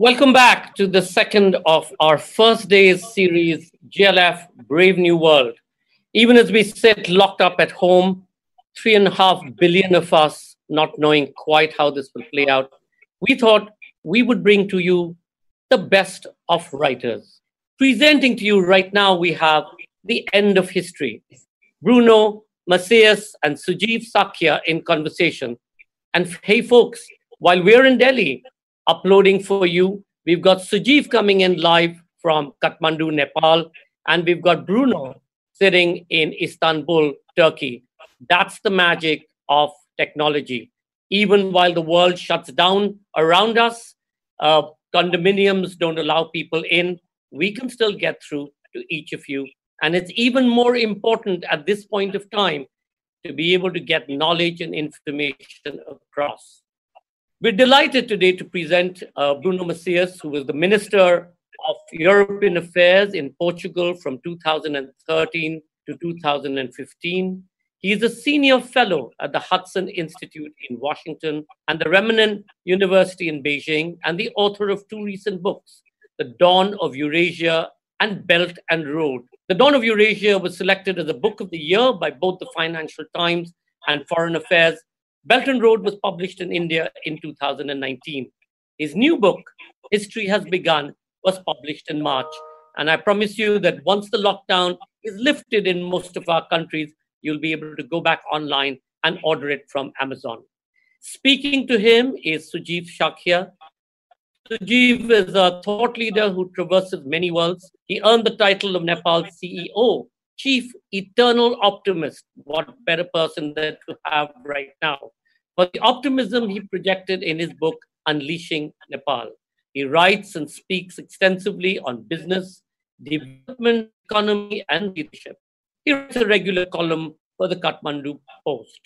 Welcome back to the second of our first day's series, JLF Brave New World. Even as we sit locked up at home, three and a half billion of us not knowing quite how this will play out, we thought we would bring to you the best of writers. Presenting to you right now, we have the end of history. Bruno, Maçães, and Sujeev Shakya in conversation. And hey, folks, while we're in Delhi, uploading for you. We've got Sujeev coming in live from Kathmandu, Nepal, and we've got Bruno sitting in Istanbul, Turkey. That's the magic of technology. Even while the world shuts down around us, uh, condominiums don't allow people in, we can still get through to each of you. And it's even more important at this point of time to be able to get knowledge and information across. We're delighted today to present uh, Bruno Maçães, who was the Minister of European Affairs in Portugal from 2013 to 2015. He is a senior fellow at the Hudson Institute in Washington and the Renmin University in Beijing, and the author of two recent books, The Dawn of Eurasia and Belt and Road. The Dawn of Eurasia was selected as a book of the year by both the Financial Times and Foreign Affairs Belt and Road was published in India in 2019. His new book, History Has Begun, was published in March. And I promise you that once the lockdown is lifted in most of our countries, you'll be able to go back online and order it from Amazon. Speaking to him is Sujeev Shakya. Sujeev is a thought leader who traverses many worlds. He earned the title of Nepal's CEO chief eternal optimist. What better person than to have right now? For the optimism he projected in his book, Unleashing Nepal. He writes and speaks extensively on business, development, economy, and leadership. He writes a regular column for the Kathmandu Post.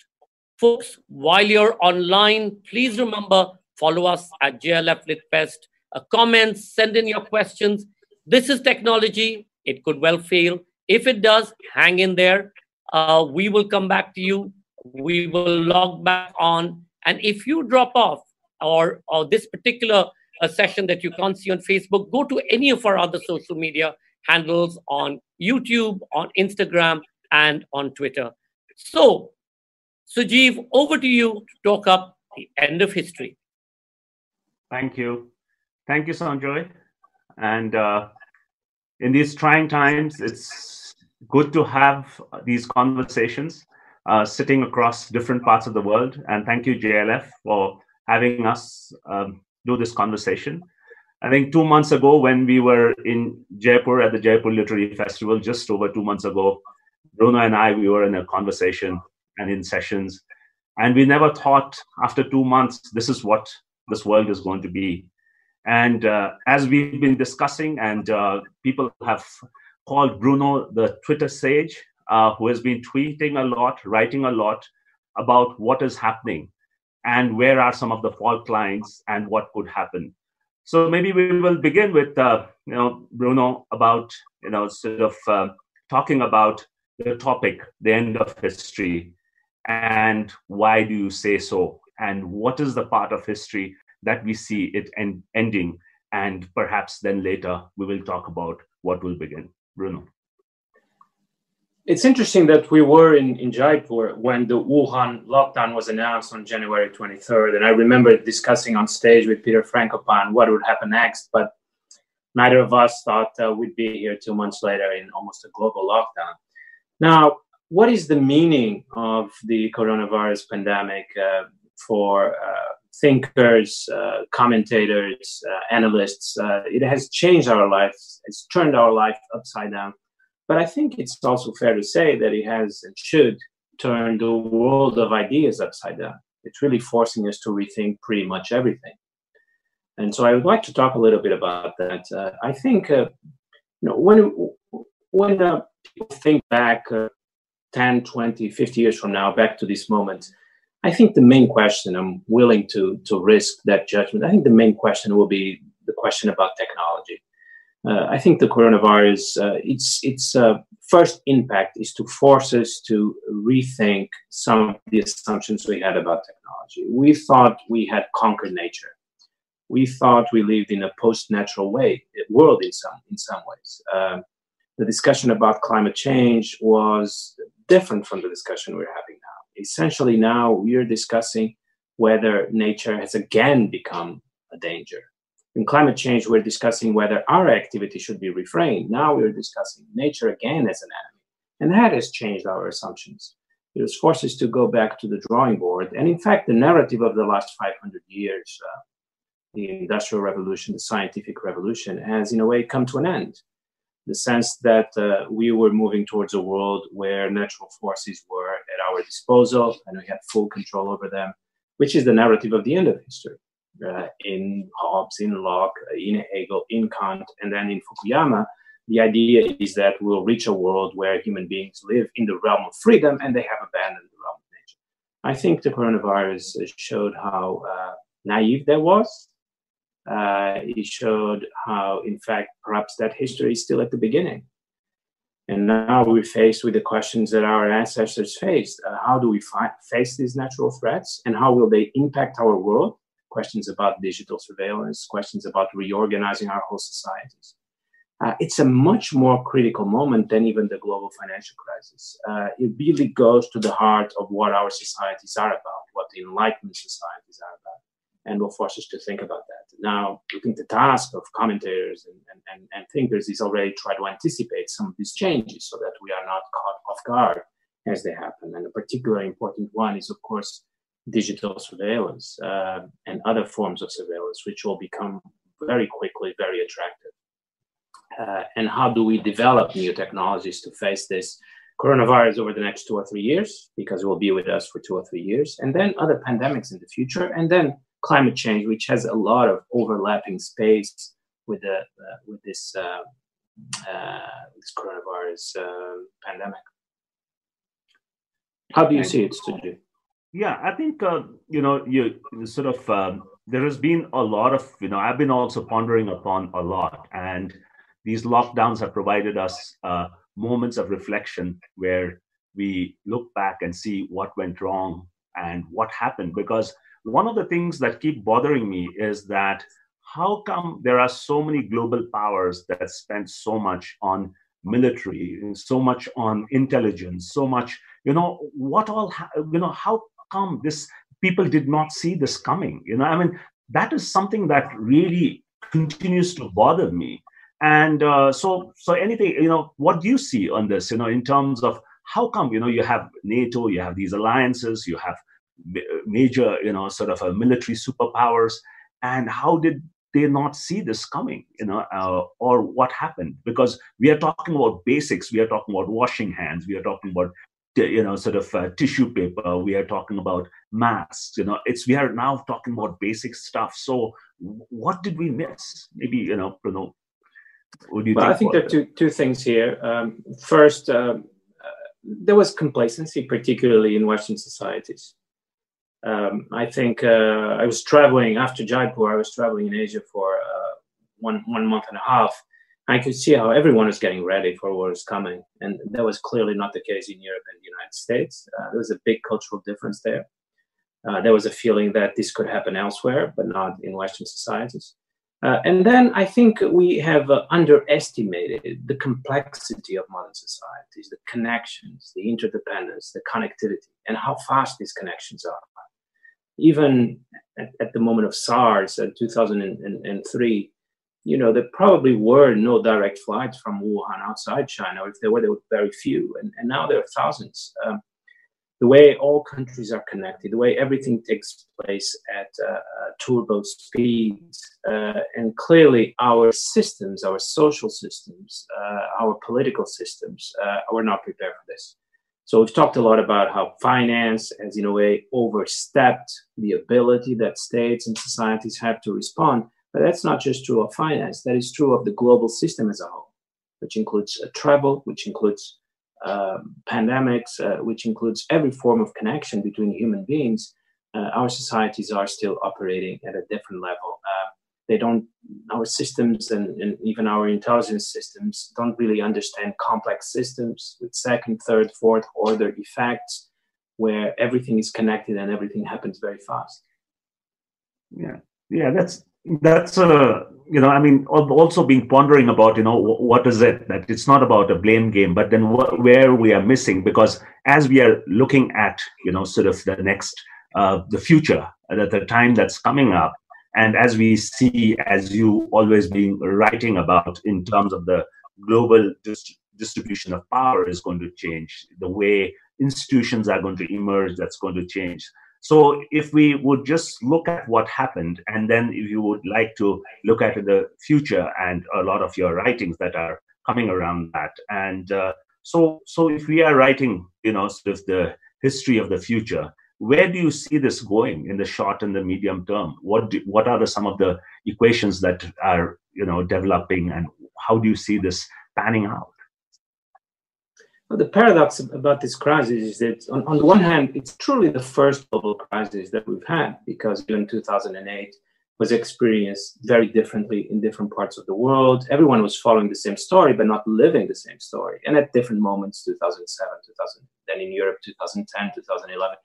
Folks, while you're online, please remember follow us at JLF LitFest. Comments, send in your questions. This is technology. It could well fail. If it does, hang in there. Uh, we will come back to you. We will log back on. And if you drop off or, or this particular uh, session that you can't see on Facebook, go to any of our other social media handles on YouTube, on Instagram, and on Twitter. So, Sujeev, over to you to talk up the end of history. Thank you. Thank you, Sanjoy. And uh, in these trying times, it's good to have these conversations uh, sitting across different parts of the world. And thank you, JLF, for having us um, do this conversation. I think two months ago, when we were in Jaipur at the Jaipur Literary Festival, just over two months ago, Bruno and I, we were in a conversation and in sessions. And we never thought after two months, this is what this world is going to be. And uh, as we've been discussing, and uh, people have called Bruno the Twitter sage, uh, who has been tweeting a lot, writing a lot about what is happening and where are some of the fault lines and what could happen. So maybe we will begin with, uh, you know, Bruno about, you know, sort of uh, talking about the topic, the end of history, and why do you say so, and what is the part of history that we see it en- ending. And perhaps then later we will talk about what will begin. Bruno. It's interesting that we were in, in Jaipur when the Wuhan lockdown was announced on January 23rd. And I remember discussing on stage with Peter Frankopan what would happen next. But neither of us thought uh, we'd be here two months later in almost a global lockdown. Now, what is the meaning of the coronavirus pandemic uh, for uh, thinkers, uh, commentators, uh, analysts. Uh, it has changed our lives. It's turned our life upside down. But I think it's also fair to say that it has and should turn the world of ideas upside down. It's really forcing us to rethink pretty much everything. And so I would like to talk a little bit about that. Uh, I think, uh, you know, when when uh, people think back 10, 20, 50 years from now, back to this moment, I think the main question, I'm willing to, to risk that judgment. I think the main question will be the question about technology. Uh, I think the coronavirus, uh, its, its uh, first impact is to force us to rethink some of the assumptions we had about technology. We thought we had conquered nature. we thought we lived in a post-natural way world in some in some ways. Um, the discussion about climate change was different from the discussion we're having now. Essentially, now we are discussing whether nature has again become a danger. In climate change, we're discussing whether our activity should be refrained. Now we're discussing nature again as an enemy. And that has changed our assumptions. It has forced us to go back to the drawing board. And in fact, the narrative of the last 500 years, uh, the Industrial Revolution, the Scientific Revolution, has in a way come to an end. The sense that uh, we were moving towards a world where natural forces were at our disposal and we had full control over them, which is the narrative of the end of history uh, in Hobbes, in Locke, in Hegel, in Kant, and then in Fukuyama, the idea is that we'll reach a world where human beings live in the realm of freedom and they have abandoned the realm of nature. I think the coronavirus showed how uh, naive that was. Uh, it showed how, in fact, perhaps that history is still at the beginning. And now we're faced with the questions that our ancestors faced. Uh, how do we fi- face these natural threats and how will they impact our world? Questions about digital surveillance, questions about reorganizing our whole societies. Uh, it's a much more critical moment than even the global financial crisis. Uh, it really goes to the heart of what our societies are about, what the Enlightenment societies are about, and will force us to think about that. Now, I think the task of commentators and, and, and thinkers is already try to anticipate some of these changes so that we are not caught off guard as they happen. And a particularly important one is, of course, digital surveillance uh, and other forms of surveillance, which will become very quickly very attractive. Uh, and how do we develop new technologies to face this coronavirus over the next two or three years, because it will be with us for two or three years, and then other pandemics in the future, and then climate change, which has a lot of overlapping space with the uh, with this uh, uh, this coronavirus uh, pandemic. How do you see it, Suju? Yeah, I think uh, you know you sort of um, there has been a lot of you know I've been also pondering upon a lot, and these lockdowns have provided us uh, moments of reflection where we look back and see what went wrong and what happened. Because one of the things that keep bothering me is that how come there are so many global powers that spend so much on military, so much on intelligence, so much you know what all you know how come this people did not see this coming you know? I mean that is something that really continues to bother me. And uh, so so anything you know what do you see on this you know in terms of how come you know you have nato you have these alliances you have major you know sort of a military superpowers and how did they not see this coming you know uh, or what happened? Because we are talking about basics we are talking about washing hands we are talking about you know sort of uh, tissue paper we are talking about masks you know it's we are now talking about basic stuff. So what did we miss? Maybe you know Bruno, what do you well, think i think there are two, two things here. Um, first um, uh, there was complacency particularly in western societies. Um, i think uh, i was traveling after jaipur i was traveling in asia for uh, one one month and a half I could see how everyone was getting ready for what was coming. And that was clearly not the case in Europe and the United States. Uh, there was a big cultural difference there. Uh, there was a feeling that this could happen elsewhere, but not in Western societies. Uh, and then I think we have uh, underestimated the complexity of modern societies, the connections, the interdependence, the connectivity, and how fast these connections are. Even at, at the moment of SARS in 2003, you know, there probably were no direct flights from Wuhan outside China. If there were, there were very few. And, and now there are thousands. Um, the way all countries are connected, the way everything takes place at uh, uh, turbo speeds, uh, and clearly our systems, our social systems, uh, our political systems, uh, were not prepared for this. So we've talked a lot about how finance has, in a way, overstepped the ability that states and societies have to respond. But that's not just true of finance, that is true of the global system as a whole, which includes uh, travel, which includes um, pandemics, uh, which includes every form of connection between human beings. Uh, our societies are still operating at a different level. Uh, they don't, our systems and, and even our intelligence systems don't really understand complex systems with second, third, fourth order effects where everything is connected and everything happens very fast. Yeah, yeah, that's that's a you know i mean also being pondering about you know what is it that it's not about a blame game but then wh- where we are missing because as we are looking at you know sort of the next uh, the future at the time that's coming up and as we see as you always been writing about in terms of the global dist- distribution of power is going to change the way institutions are going to emerge that's going to change so if we would just look at what happened, and then if you would like to look at the future and a lot of your writings that are coming around that, and uh, so so if we are writing, you know, sort of the history of the future, where do you see this going in the short and the medium term? What do, what are the, some of the equations that are you know developing, and how do you see this panning out? The paradox about this crisis is that, on, on the one hand, it's truly the first global crisis that we've had because in 2008 was experienced very differently in different parts of the world. Everyone was following the same story, but not living the same story. And at different moments, 2007, 2000, then in Europe, 2010, 2011,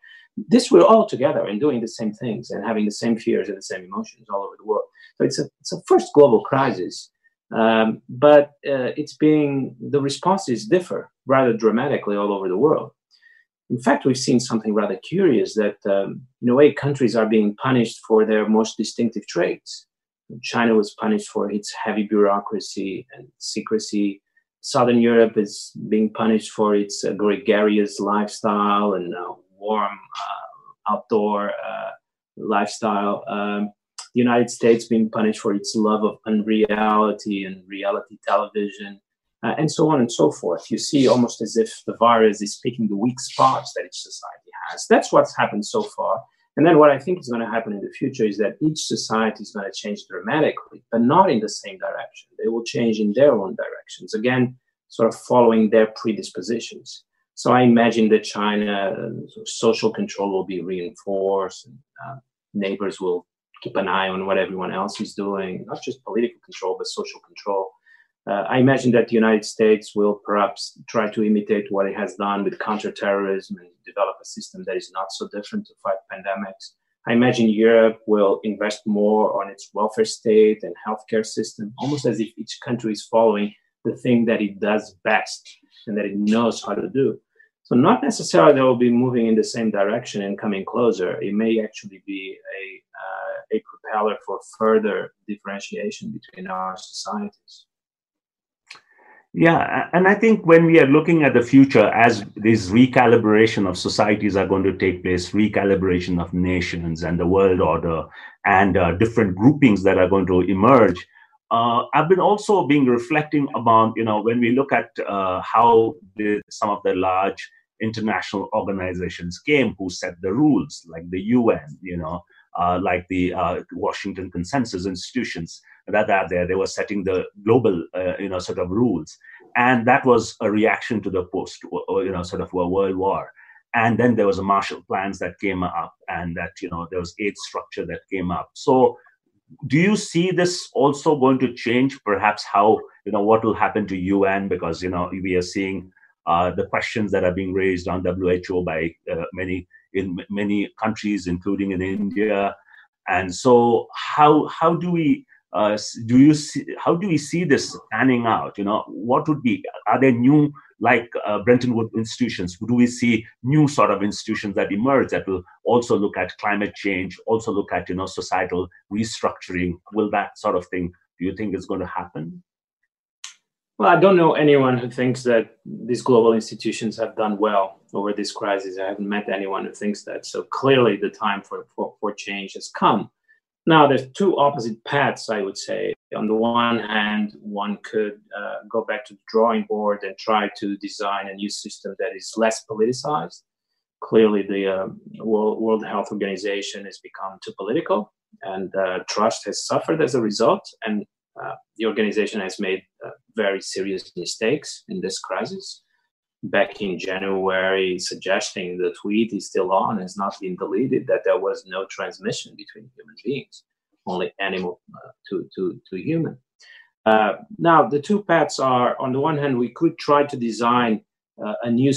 this we're all together and doing the same things and having the same fears and the same emotions all over the world. So it's a, it's a first global crisis um, but uh, it's being the responses differ rather dramatically all over the world. In fact, we've seen something rather curious that, um, in a way, countries are being punished for their most distinctive traits. China was punished for its heavy bureaucracy and secrecy. Southern Europe is being punished for its uh, gregarious lifestyle and uh, warm uh, outdoor uh, lifestyle. Um, the United States being punished for its love of unreality and reality television, uh, and so on and so forth. You see almost as if the virus is picking the weak spots that each society has. That's what's happened so far. And then what I think is going to happen in the future is that each society is going to change dramatically, but not in the same direction. They will change in their own directions, again, sort of following their predispositions. So I imagine that China uh, social control will be reinforced, and uh, neighbors will keep an eye on what everyone else is doing, not just political control, but social control. Uh, I imagine that the United States will perhaps try to imitate what it has done with counterterrorism and develop a system that is not so different to fight pandemics. I imagine Europe will invest more on its welfare state and healthcare system, almost as if each country is following the thing that it does best and that it knows how to do. So not necessarily they will be moving in the same direction and coming closer. It may actually be a uh, a propeller for further differentiation between our societies. Yeah, and I think when we are looking at the future, as this recalibration of societies are going to take place, recalibration of nations and the world order, and uh, different groupings that are going to emerge, uh, I've been also being reflecting about, you know, when we look at uh, how the, some of the large international organizations came who set the rules, like the UN, you know, like the uh, Washington Consensus institutions that are there. They were setting the global, uh, you know, sort of rules, and that was a reaction to the post, you know, sort of world war. And then there was a Marshall Plans that came up, and that you know there was aid structure that came up. So, do you see this also going to change? Perhaps how you know what will happen to UN because you know we are seeing uh, the questions that are being raised on WHO by uh, many in many countries, including in India. And so, how how do we uh, do you see how do we see this panning out? You know, what would be are there new like uh, Bretton Woods institutions? Do we see new sort of institutions that emerge that will also look at climate change, also look at you know societal restructuring? Will that sort of thing? Do you think is going to happen? Well, I don't know anyone who thinks that these global institutions have done well over this crisis. I haven't met anyone who thinks that. So clearly, the time for, for, for change has come. Now, there's two opposite paths, I would say. On the one hand, one could uh, go back to the drawing board and try to design a new system that is less politicized. Clearly, the uh, World, World Health Organization has become too political, and uh, trust has suffered as a result. And uh, the organization has made uh, very serious mistakes in this crisis. Back in January, suggesting the tweet is still on, has not been deleted, that there was no transmission between human beings, only animal uh, to, to, to human. Uh, now, the two paths are on the one hand, we could try to design uh, a new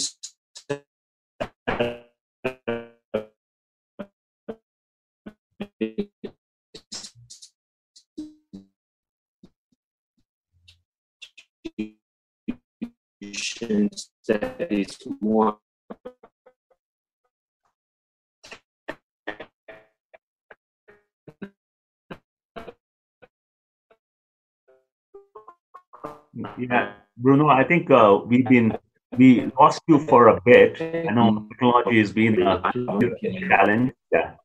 institutions that is more Yeah, Bruno, I think uh, we've been we lost you for a bit. I know technology has been a challenge. Yeah.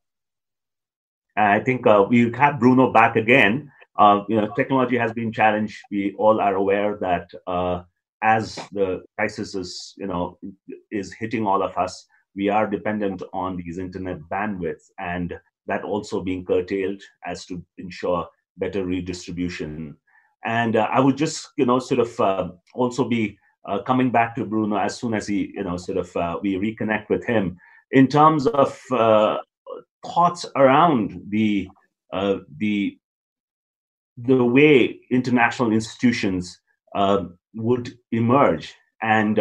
I think uh, we have Bruno back again. Uh, you know, technology has been challenged. We all are aware that uh, as the crisis is, you know, is hitting all of us, we are dependent on these internet bandwidth, and that also being curtailed as to ensure better redistribution. And uh, I would just, you know, sort of uh, also be uh, coming back to Bruno as soon as he, you know, sort of uh, we reconnect with him. In terms of uh, thoughts around the uh, the the way international institutions would emerge. And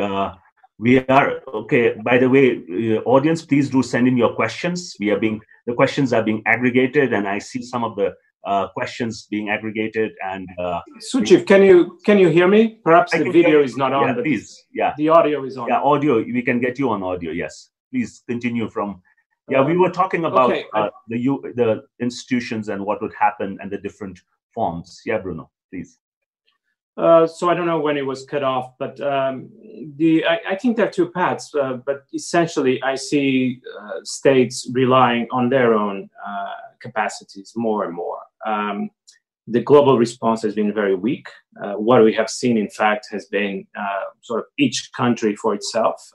we are okay. By the way, audience, please do send in your questions. We are being the questions are being aggregated, and I see some of the uh, questions being aggregated and uh, Sujeev, can you can you hear me? Perhaps I the video is not on, yeah, please. Yeah, the audio is on. Yeah, audio. We can get you on audio. Yes, please continue from. Yeah, we were talking about okay. uh, the you the institutions and what would happen and the different forms. Yeah, Bruno, please. Uh, so I don't know when it was cut off, but um, the I, I, think there are two paths. Uh, but essentially, I see uh, states relying on their own uh, capacities more and more. Um, the global response has been very weak. Uh, what we have seen, in fact, has been sort of each country for itself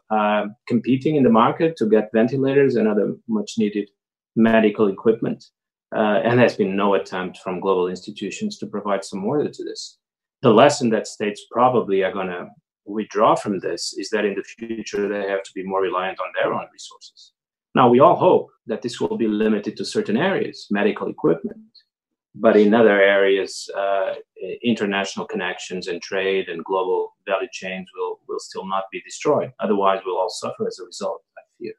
competing in the market to get ventilators and other much needed medical equipment. and there's been no attempt from global institutions to provide some order to this the lesson that states probably are going to withdraw from this is that in the future they have to be more reliant on their own resources. Now, we all hope that this will be limited to certain areas, medical equipment, but in other areas, uh, international connections and trade and global value chains will, will still not be destroyed. Otherwise, we'll all suffer as a result, I fear.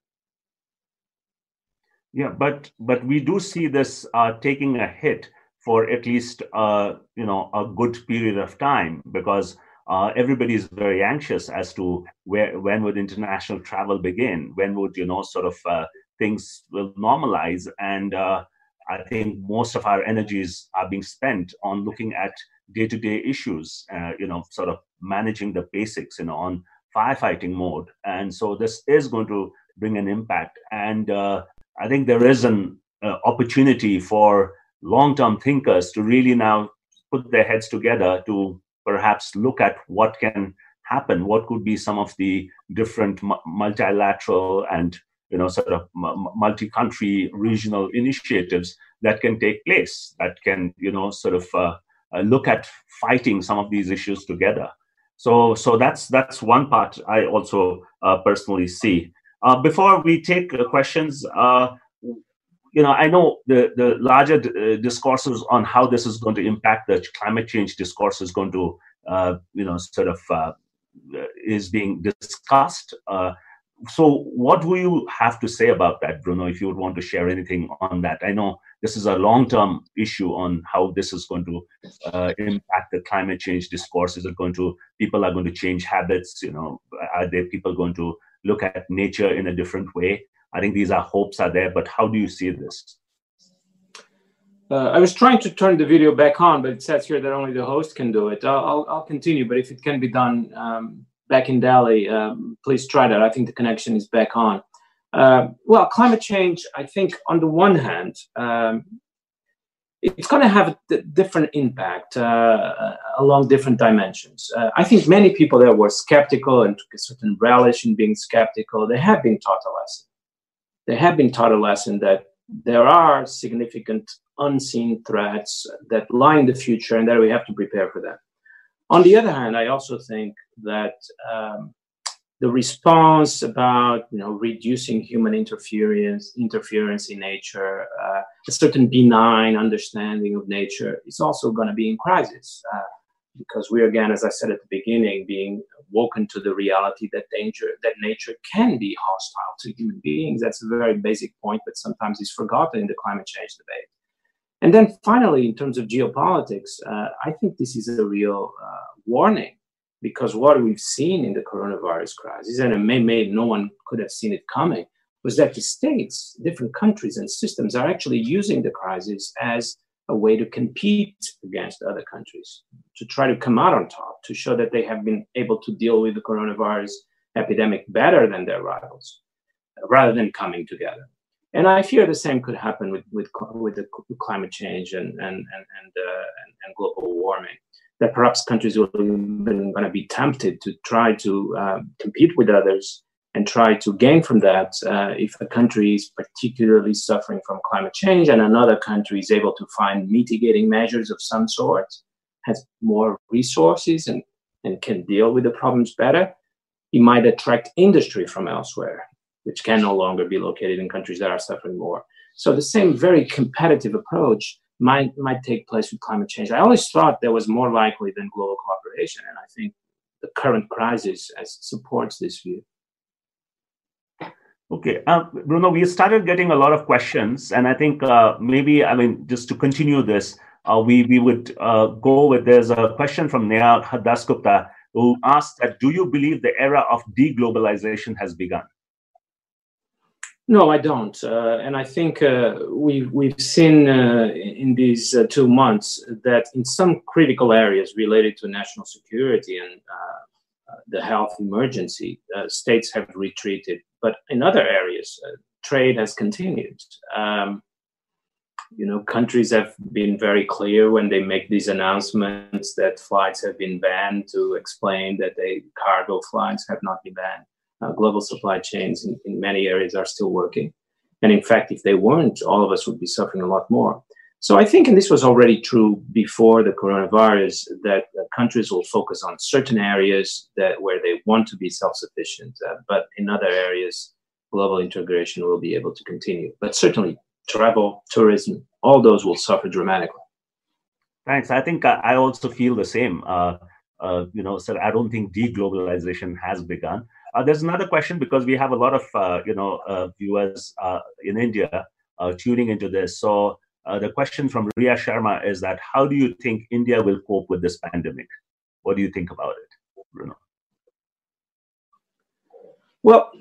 Yeah, but but we do see this uh, taking a hit for at least uh, you know a good period of time because uh, everybody is very anxious as to where when would international travel begin? When would you know sort of uh, things will normalize? And uh, i think most of our energies are being spent on looking at day-to-day issues uh, you know sort of managing the basics you know on firefighting mode. And so this is going to bring an impact. And uh, i think there is an opportunity for long-term thinkers to really now put their heads together to perhaps look at what can happen what could be some of the different multilateral and you know sort of multi-country regional initiatives that can take place that can you know sort of uh, uh, look at fighting some of these issues together. So so that's that's one part i also uh, personally see. Uh, before we take questions uh, you know, I know the the larger uh, discourses on how this is going to impact the climate change discourse is going to, uh, you know, sort of uh, is being discussed. Uh, so, what do you have to say about that, Bruno? If you would want to share anything on that, I know this is a long-term issue on how this is going to uh, impact the climate change discourse. Is it going to people are going to change habits? You know, are there people going to look at nature in a different way? I think these are hopes are there, but how do you see this? Uh, I was trying to turn the video back on, but it says here that only the host can do it. I'll, I'll, I'll continue, but if it can be done um, back in Delhi, um, please try that. I think the connection is back on. Uh, well, climate change, I think, on the one hand, um, it's going to have a different impact uh, along different dimensions. Uh, I think many people that were skeptical and took a certain relish in being skeptical, they have been taught a lesson they have been taught a lesson that there are significant unseen threats that lie in the future and that we have to prepare for them. On the other hand, I also think that um, the response about you know reducing human interference interference in nature, uh, a certain benign understanding of nature is also going to be in crisis uh, because we again, as I said at the beginning, being woken to the reality that danger that nature can be hostile to human beings. That's a very basic point, but sometimes is forgotten in the climate change debate. And then finally, in terms of geopolitics, uh, I think this is a real uh, warning because what we've seen in the coronavirus crisis, and maybe no one could have seen it coming, was that the states, different countries and systems are actually using the crisis as a way to compete against other countries, to try to come out on top, to show that they have been able to deal with the coronavirus epidemic better than their rivals, rather than coming together. And I fear the same could happen with with, with the climate change and and and and, uh, and, global warming. That perhaps countries will even going to be tempted to try to uh, compete with others and try to gain from that uh, if a country is particularly suffering from climate change and another country is able to find mitigating measures of some sort, has more resources and, and can deal with the problems better, it might attract industry from elsewhere, which can no longer be located in countries that are suffering more. So the same very competitive approach might might take place with climate change. I always thought that was more likely than global cooperation, and I think the current crisis supports this view. Okay, uh, Bruno, we started getting a lot of questions, and I think uh, maybe I mean just to continue this, uh, we we would uh, go with. There's a question from Neha Dasgupta who asked that, "Do you believe the era of deglobalization has begun?" No, I don't, uh, and I think uh, we've we've seen in these two months that in some critical areas related to national security and the health emergency, states have retreated but in other areas, uh, trade has continued. Um, you know, countries have been very clear when they make these announcements that flights have been banned to explain that they cargo flights have not been banned. Uh, global supply chains in, in many areas are still working. And in fact, if they weren't, all of us would be suffering a lot more. So I think, and this was already true before the coronavirus, that uh, countries will focus on certain areas that where they want to be self-sufficient, uh, but in other areas, global integration will be able to continue. But certainly, travel, tourism, all those will suffer dramatically. Thanks. I think I also feel the same. Uh, uh, you know, sir, I don't think deglobalization has begun. Uh, there's another question because we have a lot of uh, you know uh, viewers uh, in India tuning into this. So uh, the question from Ria Sharma is that how do you think India will cope with this pandemic? What do you think about it, Bruno? Well,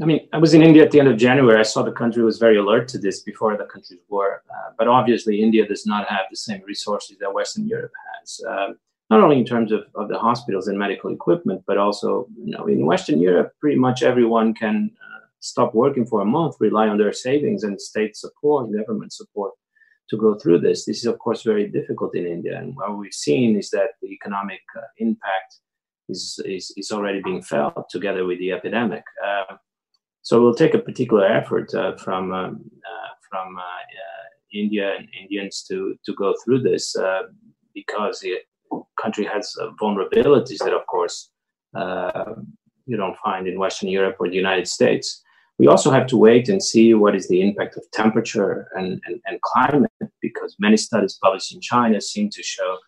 I mean, I was in India at the end of January. I saw the country was very alert to this before the countries were. Uh, but obviously, India does not have the same resources that Western Europe has, uh, not only in terms of, of the hospitals and medical equipment, but also, you know, in Western Europe, pretty much everyone can uh, stop working for a month, rely on their savings and state support, government support to go through this. This is, of course, very difficult in India. And what we've seen is that the economic uh, impact is, is, is, already being felt together with the epidemic. Uh, so we'll take a particular effort uh, from, um, uh, from uh, uh, India and Indians to, to go through this because the country has vulnerabilities that, of course, you don't find in Western Europe or the United States we also have to wait and see what is the impact of temperature and, and, and, climate, because many studies published in China seem to show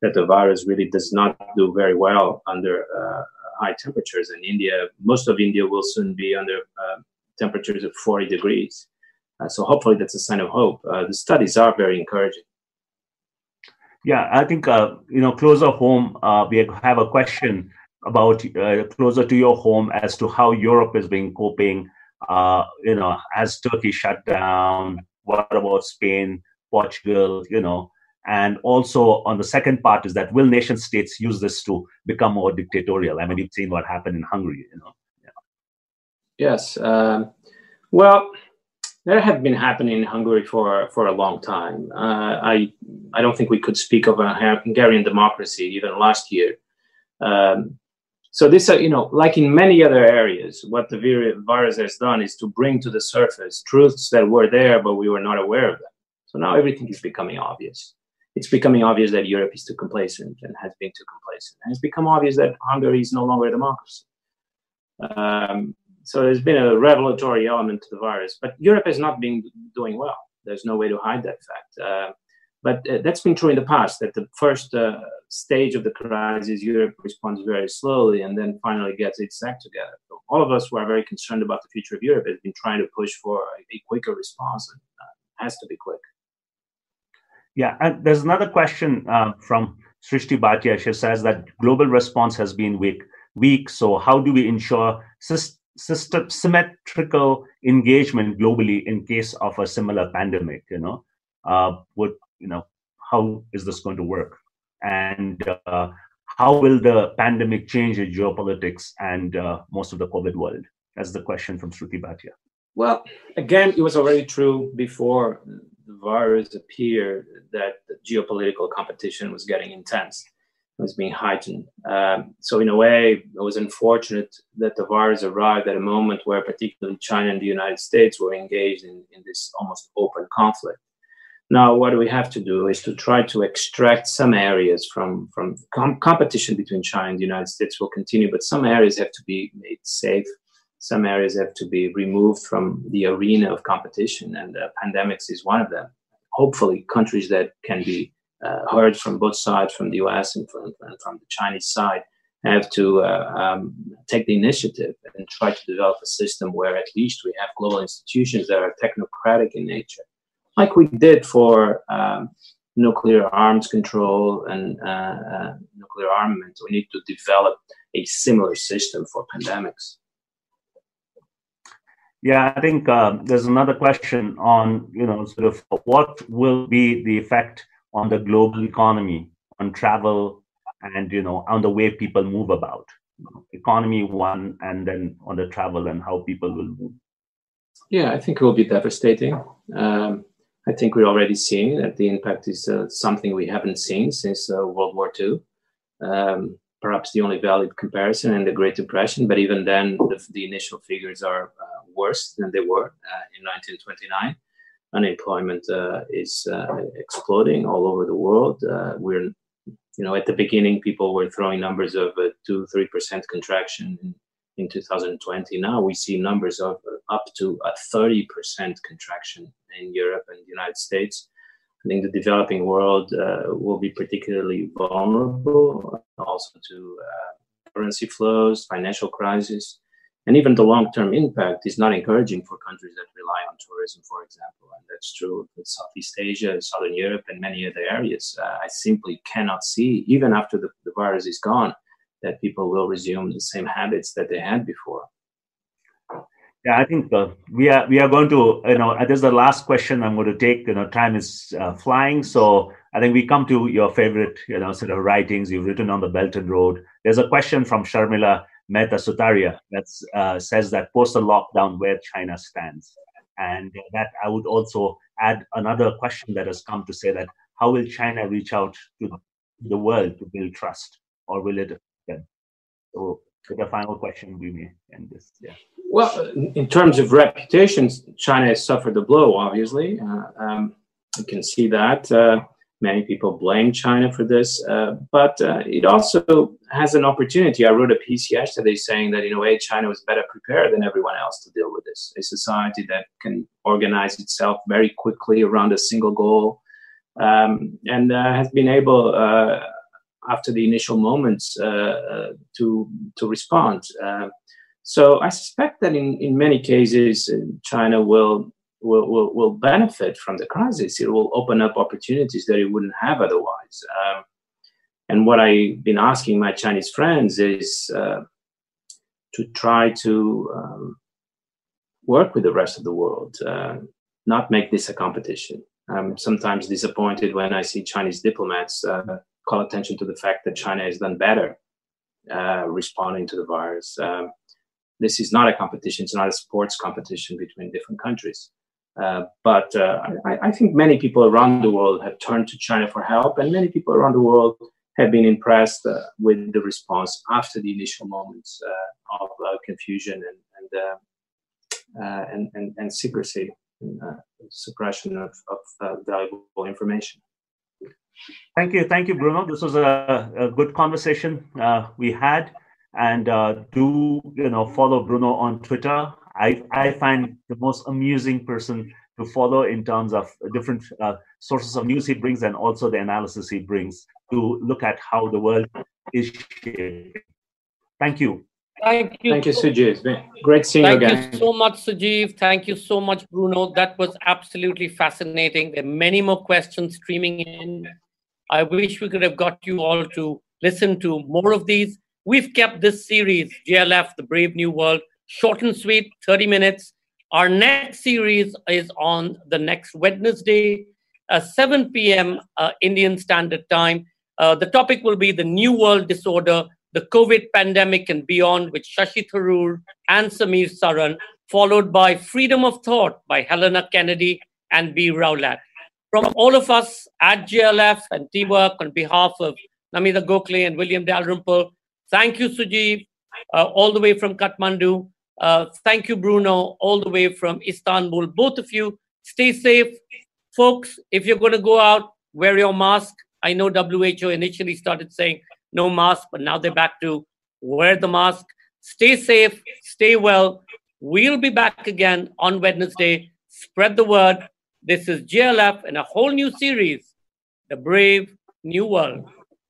that the virus really does not do very well under uh, high temperatures. In India, most of India will soon be under uh, temperatures of 40 degrees. Uh, so hopefully that's a sign of hope. Uh, the studies are very encouraging. Yeah, I think, uh, you know, closer home, uh, we have a question about closer to your home as to how Europe is being coping uh, you know, has Turkey shut down? What about Spain, Portugal? You know, and also on the second part is that will nation states use this to become more dictatorial? I mean, you've seen what happened in Hungary. You know. Yeah. Yes. Um, well, that had been happening in Hungary for for a long time. Uh, I I don't think we could speak of a Hungarian democracy even last year. Um, so this, uh, you know, like in many other areas, what the virus has done is to bring to the surface truths that were there, but we were not aware of them. So now everything is becoming obvious. It's becoming obvious that Europe is too complacent and has been too complacent. And it's become obvious that Hungary is no longer a democracy. Um, so there's been a revelatory element to the virus, but Europe has not been doing well. There's no way to hide that fact. Uh, but uh, that's been true in the past, that the first uh, stage of the crisis, Europe responds very slowly and then finally gets its act together. So all of us who are very concerned about the future of Europe have been trying to push for a, a quicker response and uh, has to be quick. Yeah, and there's another question uh, from Srishti Bhatia, she says that global response has been weak. Weak. So how do we ensure system symmetrical engagement globally in case of a similar pandemic? You know, uh, would you know how is this going to work? And uh, how will the pandemic change the geopolitics and uh, most of the COVID world? That's the question from Shruti Bhatia. Well, again, it was already true before the virus appeared that the geopolitical competition was getting intense, it was being heightened. Um, so, in a way, it was unfortunate that the virus arrived at a moment where, particularly China and the United States, were engaged in, in this almost open conflict. Now, what we have to do is to try to extract some areas from from com- competition between China and the United States will continue, but some areas have to be made safe. Some areas have to be removed from the arena of competition, and uh, pandemics is one of them. Hopefully, countries that can be uh, heard from both sides, from the U.S. and from, from the Chinese side, have to uh, um, take the initiative and try to develop a system where at least we have global institutions that are technocratic in nature like we did for um, nuclear arms control and uh, uh, nuclear armament. We need to develop a similar system for pandemics. Yeah, I think uh, there's another question on, you know, sort of what will be the effect on the global economy, on travel, and, you know, on the way people move about. Economy, one, and then on the travel and how people will move. Yeah, I think it will be devastating. Um, I think we're already seeing that the impact is uh, something we haven't seen since uh, World War II. Um, perhaps the only valid comparison and the Great Depression, but even then, the, the initial figures are uh, worse than they were uh, in 1929. Unemployment uh, is uh, exploding all over the world. we're, you know, at the beginning, people were throwing numbers of a two, three percent contraction in, in 2020. Now we see numbers of up to a 30% contraction in Europe and the United States. I think the developing world uh, will be particularly vulnerable also to uh, currency flows, financial crisis, and even the long-term impact is not encouraging for countries that rely on tourism, for example. And that's true in Southeast Asia, Southern Europe, and many other areas. Uh, I simply cannot see, even after the, the virus is gone, that people will resume the same habits that they had before. Yeah, I think uh, we are we are going to you know this is the last question I'm going to take. You know, time is uh, flying, so I think we come to your favorite you know sort of writings you've written on the Belt and Road. There's a question from Sharmila Mehta Sutaria that uh, says that post the lockdown where China stands, and that I would also add another question that has come to say that how will China reach out to the world to build trust, or will it? So the final question we may end this. Yeah. Well, in terms of reputations, China has suffered the blow. Obviously, uh, um, you can see that. Uh, many people blame China for this, uh, but uh, it also has an opportunity. I wrote a piece yesterday saying that in a way China was better prepared than everyone else to deal with this. A society that can organize itself very quickly around a single goal um, and uh, has been able uh, after the initial moments uh, uh, to to respond. Uh, so I suspect that in, in many cases China will, will will will benefit from the crisis. It will open up opportunities that it wouldn't have otherwise. Um, and what I've been asking my Chinese friends is uh, to try to um, work with the rest of the world, uh, not make this a competition. I'm sometimes disappointed when I see Chinese diplomats uh, call attention to the fact that China has done better uh, responding to the virus. Um, this is not a competition; it's not a sports competition between different countries. Uh, but uh, I, I, think many people around the world have turned to China for help, and many people around the world have been impressed uh, with the response after the initial moments uh, of uh, confusion and and, and, and, and secrecy and suppression of, of valuable information. Thank you. Thank you, Bruno. This was a, a good conversation uh, we had. And uh, do, you know, follow Bruno on Twitter. I, I find the most amusing person to follow in terms of different uh, sources of news he brings and also the analysis he brings to look at how the world is shaping. Thank you. Thank you. Thank you, Sujeev. Great seeing Thank you again. Thank you so much, Sujeev. Thank you so much, Bruno. That was absolutely fascinating. There are many more questions streaming in. I wish we could have got you all to listen to more of these. We've kept this series, JLF, The Brave New World, short and sweet, 30 minutes. Our next series is on the next Wednesday, uh, 7 p.m. Uh, Indian Standard Time. Uh, the topic will be the New World Disorder, the COVID pandemic and beyond, with Shashi Tharoor and Samir Saran, followed by Freedom of Thought by Helena Kennedy and Bee Rowlatt. From all of us at JLF and Teamwork on behalf of Namita Gokhale and William Dalrymple, thank you, Sujeev, uh, all the way from Kathmandu. Uh, thank you, Bruno, all the way from Istanbul. Both of you, stay safe. Folks, if you're going to go out, wear your mask. I know WHO initially started saying no mask, but now they're back to wear the mask. Stay safe, stay well. We'll be back again on Wednesday. Spread the word. This is JLF and a whole new series, The Brave New World.